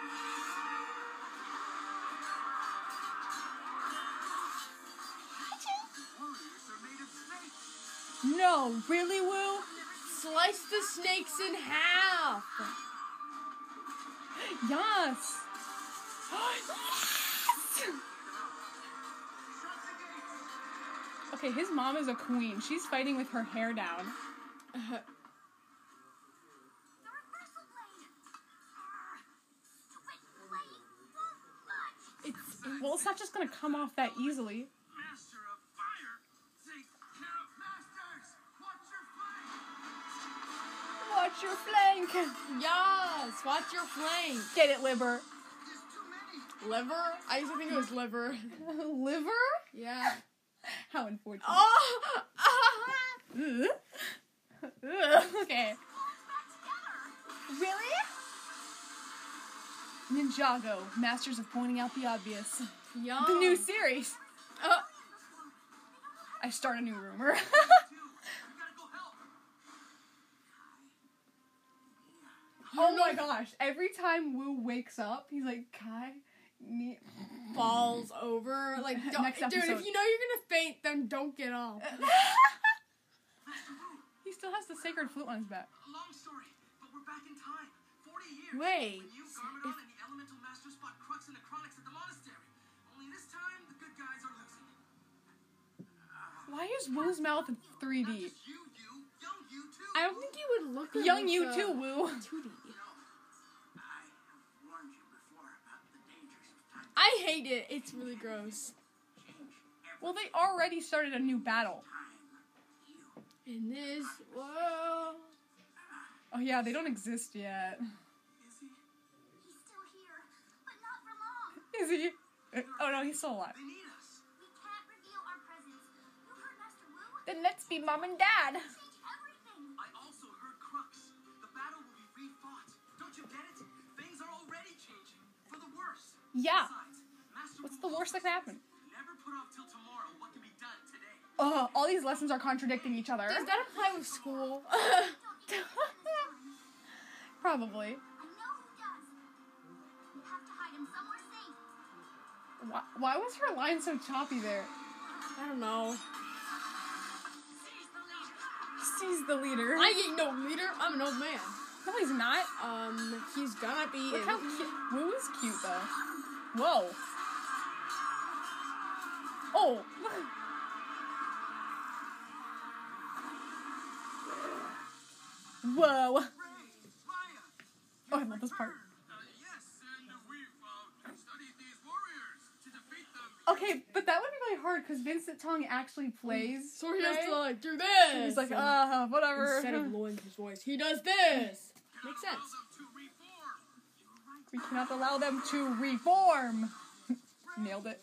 No, really, Wu? Slice the snakes in half. Yes! Yes. <gasps> okay, his mom is a queen. She's fighting with her hair down. The reversal blade. Stupid blade won't budge. It's Well, it's not just gonna come off that easily. Master of fire. Take care of masters. Watch your flank. Watch your flank. yes. Watch your flank. Get it, liver. There's too many. Liver? I used to think it was liver. <laughs> liver? Yeah. How unfortunate. Oh. <laughs> Ugh. <laughs> Okay. Really? Ninjago, masters of pointing out the obvious. Yum. The new series. Uh, I start a new rumor. Two. We gotta go help. oh my gosh! Every time Wu wakes up, he's like, "Kai, me." falls over. Like, <laughs> dude, if you know you're gonna faint, then don't get up. <laughs> he still has the sacred flute on his back. Long story, but we're back in time. 40 years. Wait. When you, Garmadon, and the elemental masters fought Krux and Necronix at the monastery. Only this time, the good guys are losing. Why is Wu's mouth in 3D? just you, you, young you too. I don't think you would look good Young you too, Wu. 2D. I have warned you before about the dangers of time I hate it. It's really gross. Well, they already started a new battle. Time, you. In this world. Oh yeah, they don't exist yet. Is he? He's still here, but not for long. Is he? Uh, oh no, he's still alive. They need us. We can't reveal our presence. You heard Master Wu? Then let's be mom and dad. I also heard Krux. The battle will be refought. Don't you get it? Things are already changing. For the worse. Yeah. Besides, What's the worst that told can happen? Never put off till tomorrow Oh, all these lessons are contradicting each other. Does that apply with school? Don't even spend this time. Probably. I know who does. We have to hide him somewhere safe. Why, why was her line so choppy there? I don't know. He's the leader. I ain't no leader. I'm an old man. No, he's not. Um, he's gonna be. Look in- how cute. Wu is cute though. Whoa. Oh. Whoa. Oh, I love this part. Yes, and we've studied these warriors to defeat them. Okay, but that would be really hard because Vincent Tong actually plays. So he has to like do this. He's like, and uh, whatever. instead of lowering his voice, he does this. Makes sense. them to reform. You're right. we cannot allow them to reform. <laughs> Nailed it.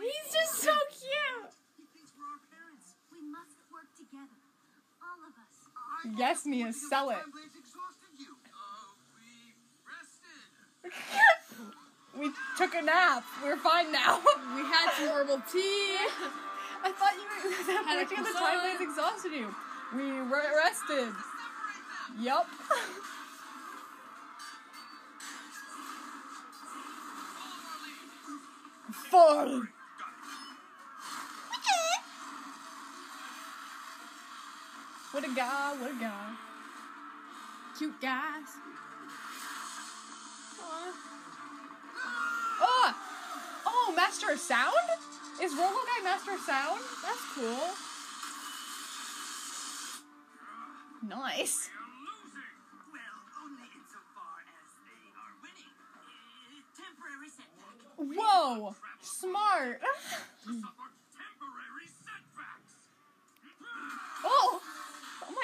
He's just so cute. He thinks we're our parents. We must work together. All of us. I Yes, Mia, sell it. Uh, we rested. we took a nap. We're fine now. <laughs> We had some herbal tea. I thought you were that <laughs> Had the time blades exhausted you. We re- rested. Yup. <laughs> Follow What a guy, what a guy. Cute guys. Oh! Oh, Master of Sound? Is Robo Guy Master of Sound? That's cool. Nice. They're losing. Well, only insofar as they are winning. Temporary setback. Whoa! Smart. <laughs> Suffer temporary setbacks. Oh!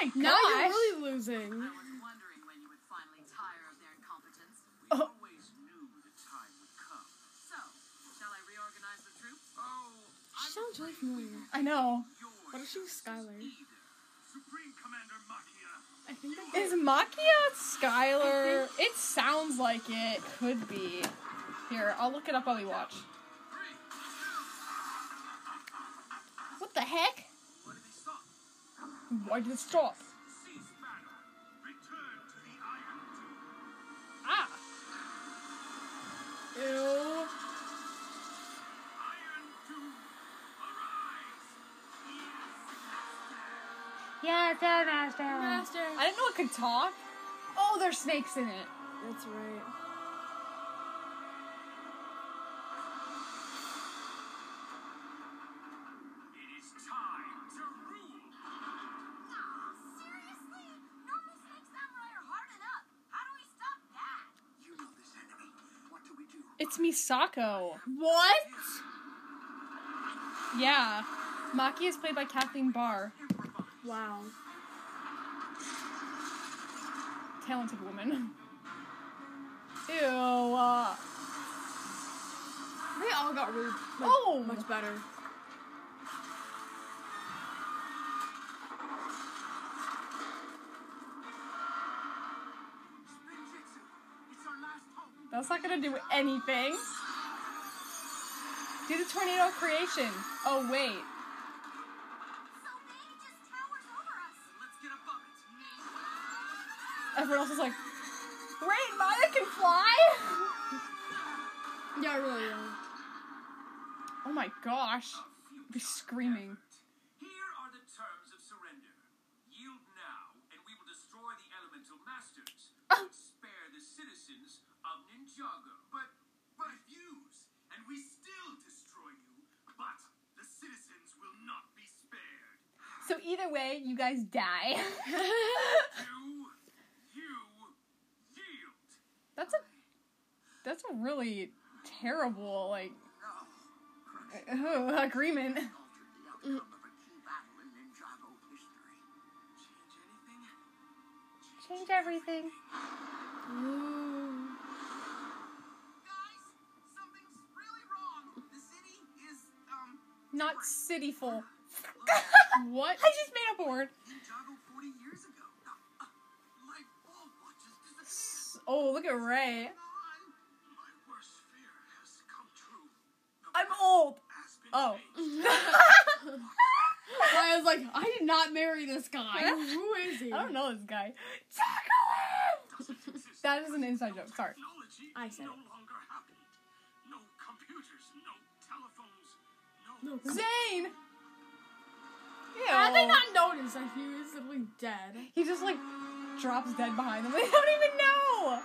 My gosh. Now you're really losing. I was wondering when you would finally tire of their incompetence. We Oh. always knew the time would come. So, shall I reorganize the troops? Oh, She sounds really familiar. I know. What if she was Skylor? Either. Machia. I think that Is Machia Skylor? It sounds like it could be. Here, I'll look it up while we watch. What the heck? Why did they stop? Why did it stop? Cease battle. Return to the Iron Doom. Ah. Ew. Iron Doom, arise! Yeah, Star Master. Master. I didn't know it could talk. Oh, there's snakes in it. That's right. It's Misako. What? Yeah. Maki is played by Kathleen Barr. Wow. Talented woman. <laughs> Ew. Uh, They all got really like, Oh! much better. That's not gonna do anything. Do the tornado creation. Oh, wait. So big, it just towers over us. Let's get above it. Everyone else is like, wait, Maya can fly? Yeah, really. Yeah. Oh my gosh. Be screaming. Here terms of surrender. Yield now, and we will destroy the elemental masters. Ah. Spare the citizens of Ninjago. But, but refuse, and we still destroy you. But the citizens will not be spared. So either way, you guys die. <laughs> You, you yield. that's a that's a really terrible like <laughs> agreement. Change the Not cityful. <laughs> What? I just made up a word. Ninjago 40 years ago. Uh, my ball watches disappeared. Oh, look at Ray. My worst fear has come true. The I'm old. Oh. made. I was like, I did not marry this guy. <laughs> Who is he? I don't know this guy. Chocolate! That is an inside joke. Sorry. I said it. No. No. Zane! Ew. How did they not notice that he was literally dead? He just like drops dead behind them. <laughs> They don't even know.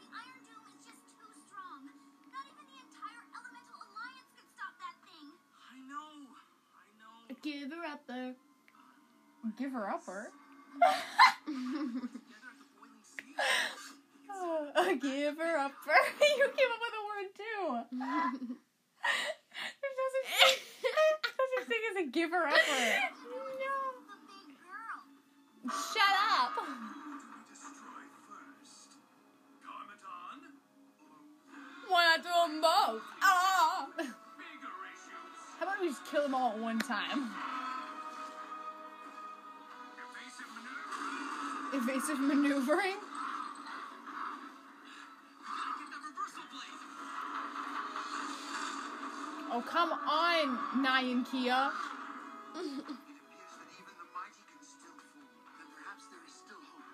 The Iron Doom is just too strong. Not even the entire Elemental Alliance could stop that thing. I know. I know. Give her up there. Give her upper. Together at the boiling. Uh, give her upper. <laughs> you came up with a word too. <laughs> There's no such thing, as a give her upper. Big. Shut up. Who do we destroy first? Garmadon? Why not do them both? Ah! How about we just kill them all at one time? Evasive maneuvering. Oh come on, Nyan Kia. It appears that even the mighty can still fall. Then perhaps there is still hope.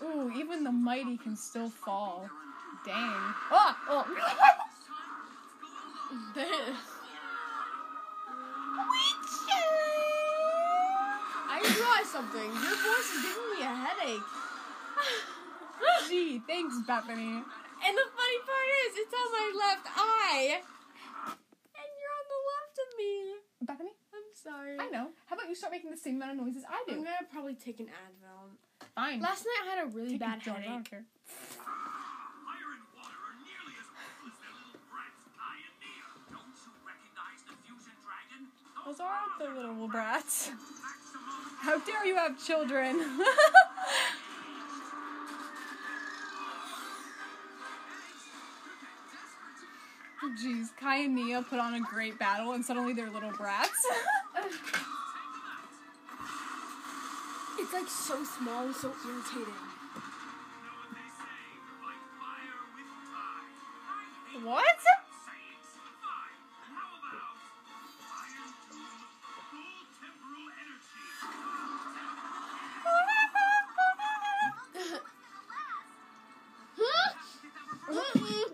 For example, Ooh, even the mighty can still this might be fall. Dang. Oh, oh. This time, let's go alone. I realized something. Your voice is giving me a headache. Gee, thanks, Bethany. And the funny part is, it's on my left eye. And you're on the left of me. Bethany, I'm sorry. I know. How about you start making the same amount of noises I do? I'm gonna probably take an Advil. Fine. Last night I had a really Take a bad drug, I don't headache. care. Fire and water are nearly as ruthless as little brats. Don't you recognize the fusion dragon? Those aren't the little brats. How dare you have children? <laughs> Jeez, Kai and Nia put on a great battle and suddenly they're little brats. <laughs> It's like so small and so irritating. What?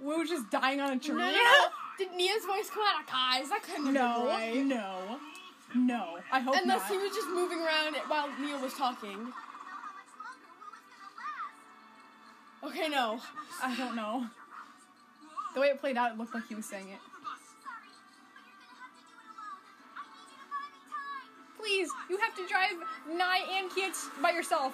we were just dying on a tree. No, no, no. Did Nia's voice come out of guys? That couldn't have no. No no. I hope not. Unless not. he was just moving around while Neil was talking. How much longer Wu is gonna last? Okay, no. I don't know. The way it played out, it looked like he was saying it. Sorry, but you're gonna have to do it alone. I need you to buy me time. Please, you have to drive Nai and Kiet by yourself.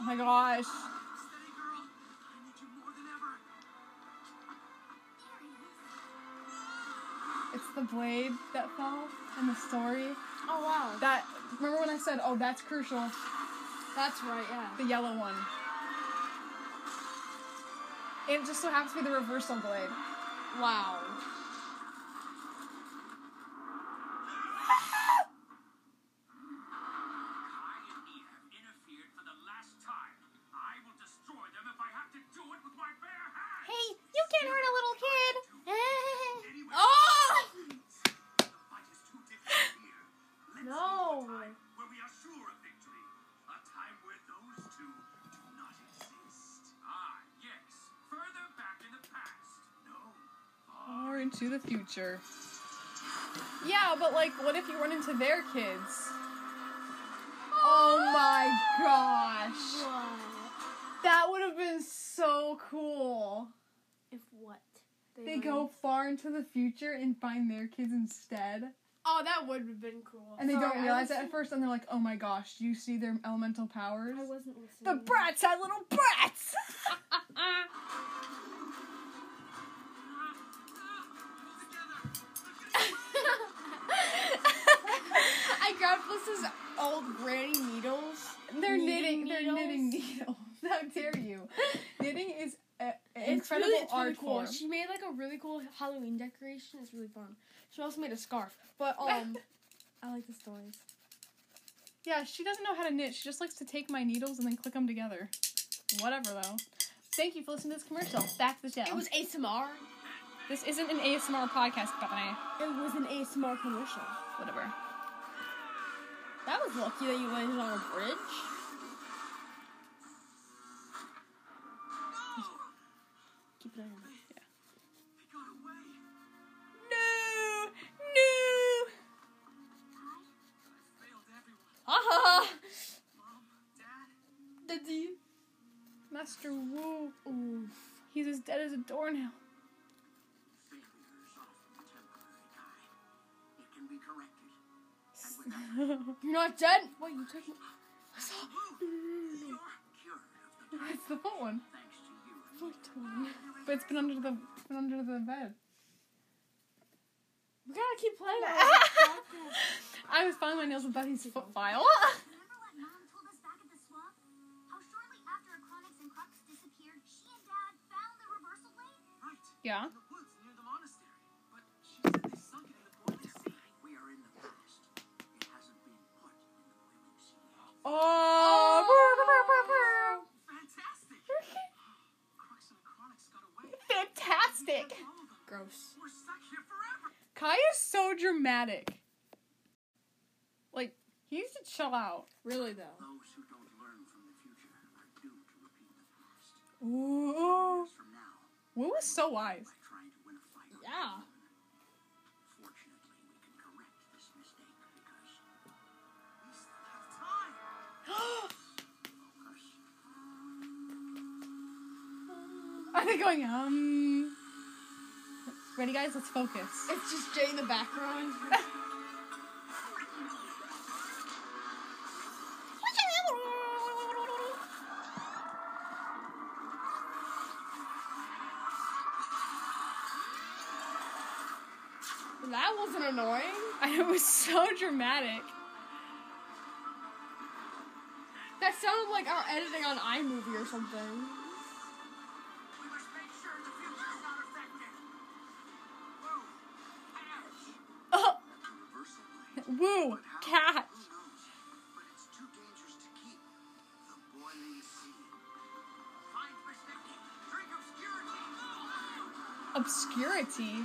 Oh my gosh. It's the blade that fell in the story. Oh wow. That remember when I said, "Oh, that's crucial." That's right, yeah. The yellow one. And it just so happens to be the reversal blade. Wow. Future. Yeah, but like, what if you run into their kids? Oh my gosh. That would have been so cool. If what? They go far into the future and find their kids instead. Oh, that would have been cool. And they Sorry, don't realize it wasn't- at first, and they're like, oh my gosh, do you see their elemental powers? I wasn't listening. The brats had little brats! <laughs> old granny needles. they're Knitting knitting, they're knitting needles. <laughs> How dare you? Knitting is a, It's incredible really, it's really art cool. form. She made like a really cool Halloween decoration. It's really fun. She also made a scarf. But <laughs> um, I like the stories. Yeah, she doesn't know how to knit. She just likes to take my needles and then click them together. Whatever, though. Thank you for listening to this commercial. Back to the show. It was ASMR. this isn't an ASMR podcast, but I It was an ASMR commercial. whatever. That was lucky that you landed on a bridge. Keep it on. Away. No, no. Everyone. Haha! Mom, Dad. Daddy. Master Wu. Oof. He's as dead as a doornail. You're not dead? Wait, you took me? of the it's the foot one, thanks to you. Foot one. but it's been under the been under the bed. We gotta keep playing. <laughs> I was filing my nails with Betty's foot file. <laughs> Remember sea yet. Oh. Fantastic. Krux and Chronix got. Fantastic. All of them. Gross. We're stuck here forever. Kai is so dramatic. Like he needs to chill out. Really though. Those who don't learn from the <gasps> Are they going um? Ready, guys? Let's focus. It's just Jay in the background. <laughs> That wasn't annoying. <laughs> It was so dramatic. Sounded like our editing on iMovie or something. We must make sure the future is not affected. Whoa. Ouch. Oh, Wu, But cat. Who knows? But it's too dangerous to keep. The boiling sea. Find mistake. Drink obscurity. Obscurity.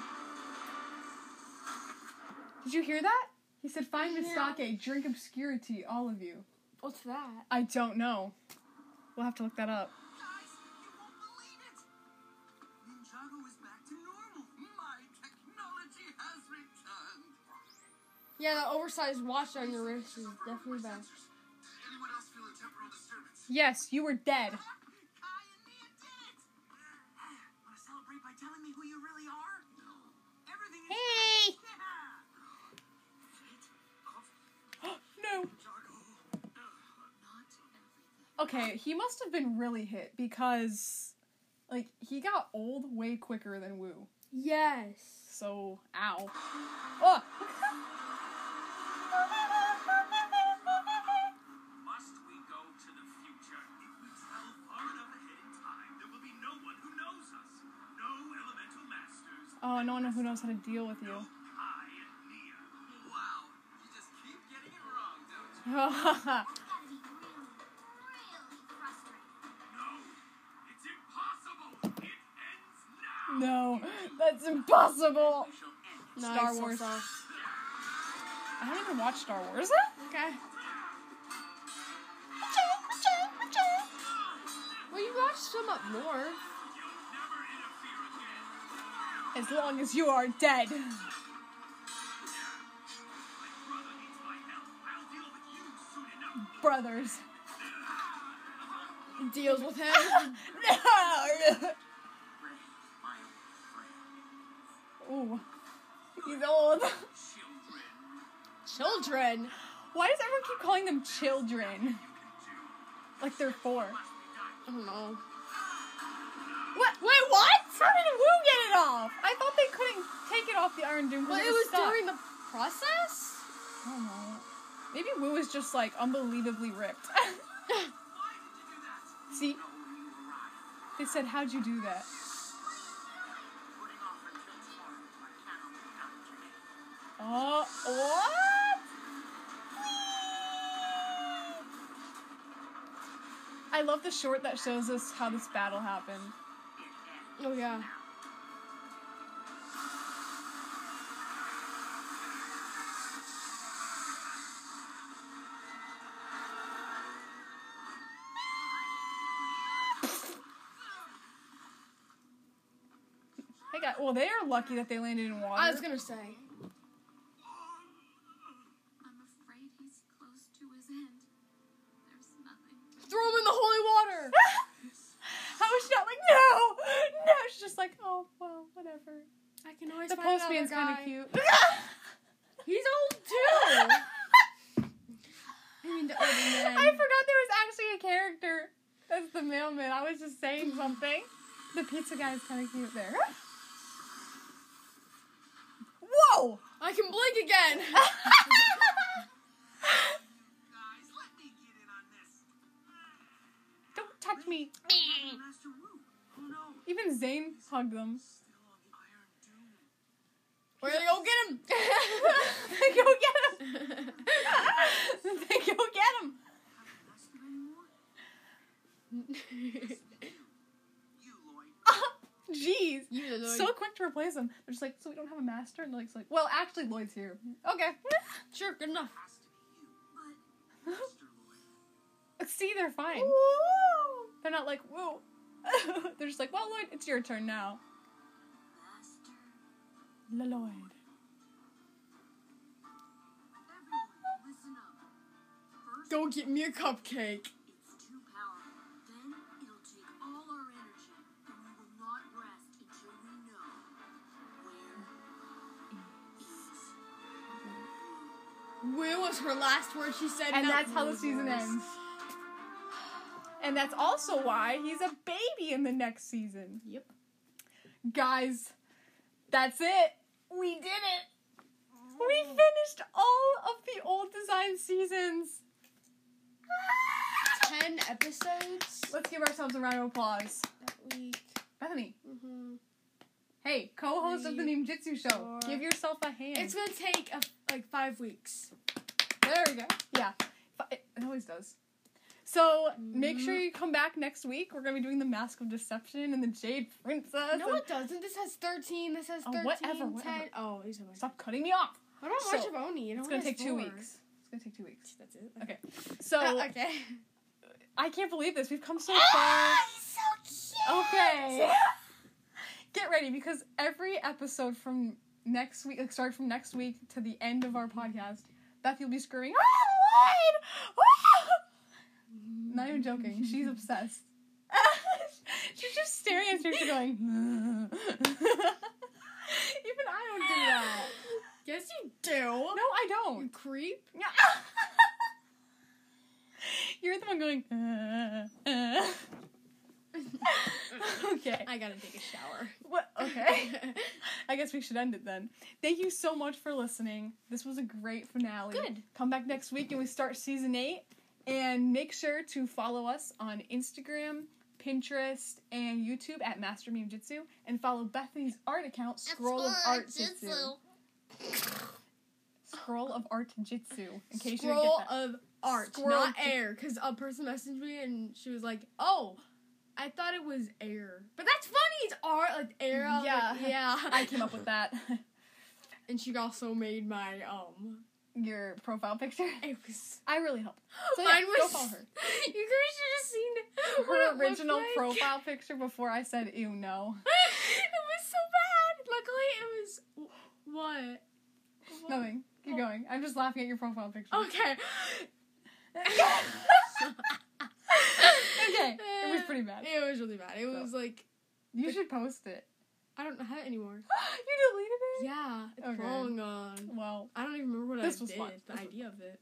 Did you hear that? He said, "Find Mistake, drink obscurity, all of you." What's that? I don't know. We'll have to look that up. Guys, you won't believe it! Ninjago is back to normal. My technology has returned. Yeah, the oversized watch on your wrist is definitely back. Anyone else feel a temporal disturbance? Yes, you were dead. Kai <sighs> Okay, he must have been really hit because, like, he got old way quicker than Wu. Yes. So, ow. Oh! Must we go to the future? If we travel far enough ahead in time, there will be no one who knows us. No elemental masters. Oh, no one who knows how to deal with you. Kai. Wow. You just keep getting it wrong, don't you? <laughs> no, that's impossible. We shall end Nice, Star Wars. also. I don't even watch Star Wars. Okay. Well, you watched some up north. You'll never interfere again. As long as you are dead. My brother needs my help. I'll deal with you soon enough. Brothers. Deals with him. <laughs> No! Ooh. He's old. Children. Why does everyone keep calling them children? Like they're four. I don't know. What? Wait, what? How did Wu get it off? I thought they couldn't take it off the Iron Doom. Well, it it was stuck. during the process. I don't know. Maybe Wu is just like unbelievably ripped. Why did you do that? See, Know when you arrived. they said, "How'd you do that?" Oh, what? I love the short that shows us how this battle happened. Oh yeah. Got well. They are lucky that they landed in water. I was gonna say. No, no? She's just like, oh well, whatever. I can always The find another postman's kind of cute. <laughs> He's old too. <laughs> I mean, the older man. I forgot there was actually a character. That's the mailman. I was just saying something. The pizza guy is kind of cute there. Whoa! I can blink again. <laughs> Guys, let me get in on this. Don't touch me. Even Zane hugged them. Still on the Iron Doom. We're gonna go get him. <laughs> Go get him. <laughs> Go get him. <laughs> Jeez. You. So quick to replace him. They're just like, so we don't have a master? And they're like, well, actually, Lloyd's here. Okay. sure, good enough. Has to be you. Master Lloyd. See, they're fine. They're not like, whoa. <laughs> They're just like, well, Lloyd, it's your turn now. La Lloyd. Everyone, listen Go get me a cupcake. it's too powerful. Then it'll take all our energy, and we will not rest until we know where is. Will was her last word. She said, And that's how the season ends. And that's also why he's a baby in the next season. Yep. Guys, that's it. We did it. We finished all of the old design seasons. <laughs> Ten episodes Let's give ourselves a round of applause. that week. Bethany, hmm hey, co-host of the Ninjutsu show, four. give yourself a hand. It's gonna take a, like five weeks. There we go. Yeah, it always does. So make sure you come back next week. We're gonna be doing the Mask of Deception and the Jade Princess. No, and- it doesn't. This has thirteen. This has Oh, thirteen. whatever, 10. whatever. Oh, these are my. Stop cutting me off. What about So, March of Oni? It It's gonna take two weeks. It's gonna take two weeks. That's it. Okay. So Uh, <laughs> okay. I can't believe this. We've come so Ah, far. so cute. Okay. Get ready because every episode from next week, like starting from next week to the end of our podcast, Beth, you'll be screaming, "Ah, Lloyd!" <laughs> <laughs> Not even joking. She's obsessed. <laughs> She's just staring at you, and going. <laughs> even I don't do that. Yes, you do. No, I don't. You creep. <laughs> You're the one going. "Uh, uh." okay. I gotta take a shower. What? Okay. I guess we should end it then. Thank you so much for listening. This was a great finale. Good. Come back next week and we start season eight. And make sure to follow us on Instagram, Pinterest, and YouTube at Master Memejitzu. And follow Bethany's art account, Scroll of Art Jitsu. Scroll of Art Jitsu. In case you Scroll didn't get that. of art, Scroll not of- air. Because a person messaged me and she was like, "Oh, I thought it was air, but that's funny. It's art, like air." Yeah. like, yeah. <laughs> I came up with that. <laughs> and she also made my um. Your profile picture. It was I really helped. So yeah, mine go was. follow her. <laughs> You guys should have seen what it Her original like. profile picture before I said ew no. <laughs> it was so bad. Luckily, it was what. What? Nothing. Keep going. I'm just laughing at your profile picture. Okay. <laughs> okay. It was pretty bad. It was really bad. It was like You should post it. I don't have it anymore. <gasps> you deleted it? Yeah, it's Okay. long gone. Well, I don't even remember what This I was did. fun. The idea of it.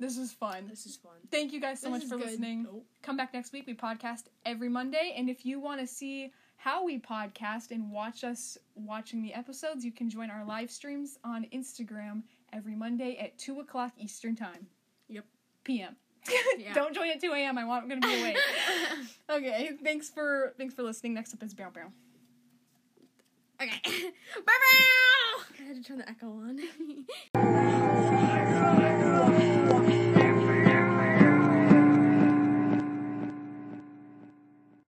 this was fun. This is fun. Thank you guys so This much for good. listening. Oh. Come back next week. We podcast every Monday. And if you want to see how we podcast and watch us watching the episodes, you can join our live streams on Instagram every Monday at 2 o'clock Eastern Time. Yep. PM. Yeah. <laughs> <laughs> Don't join at 2 a.m. I want, I'm going to be awake. <laughs> okay. Thanks for thanks for listening. Next up is Bow Bow. Okay. <laughs> Bye bye. I had to turn the echo on. <laughs>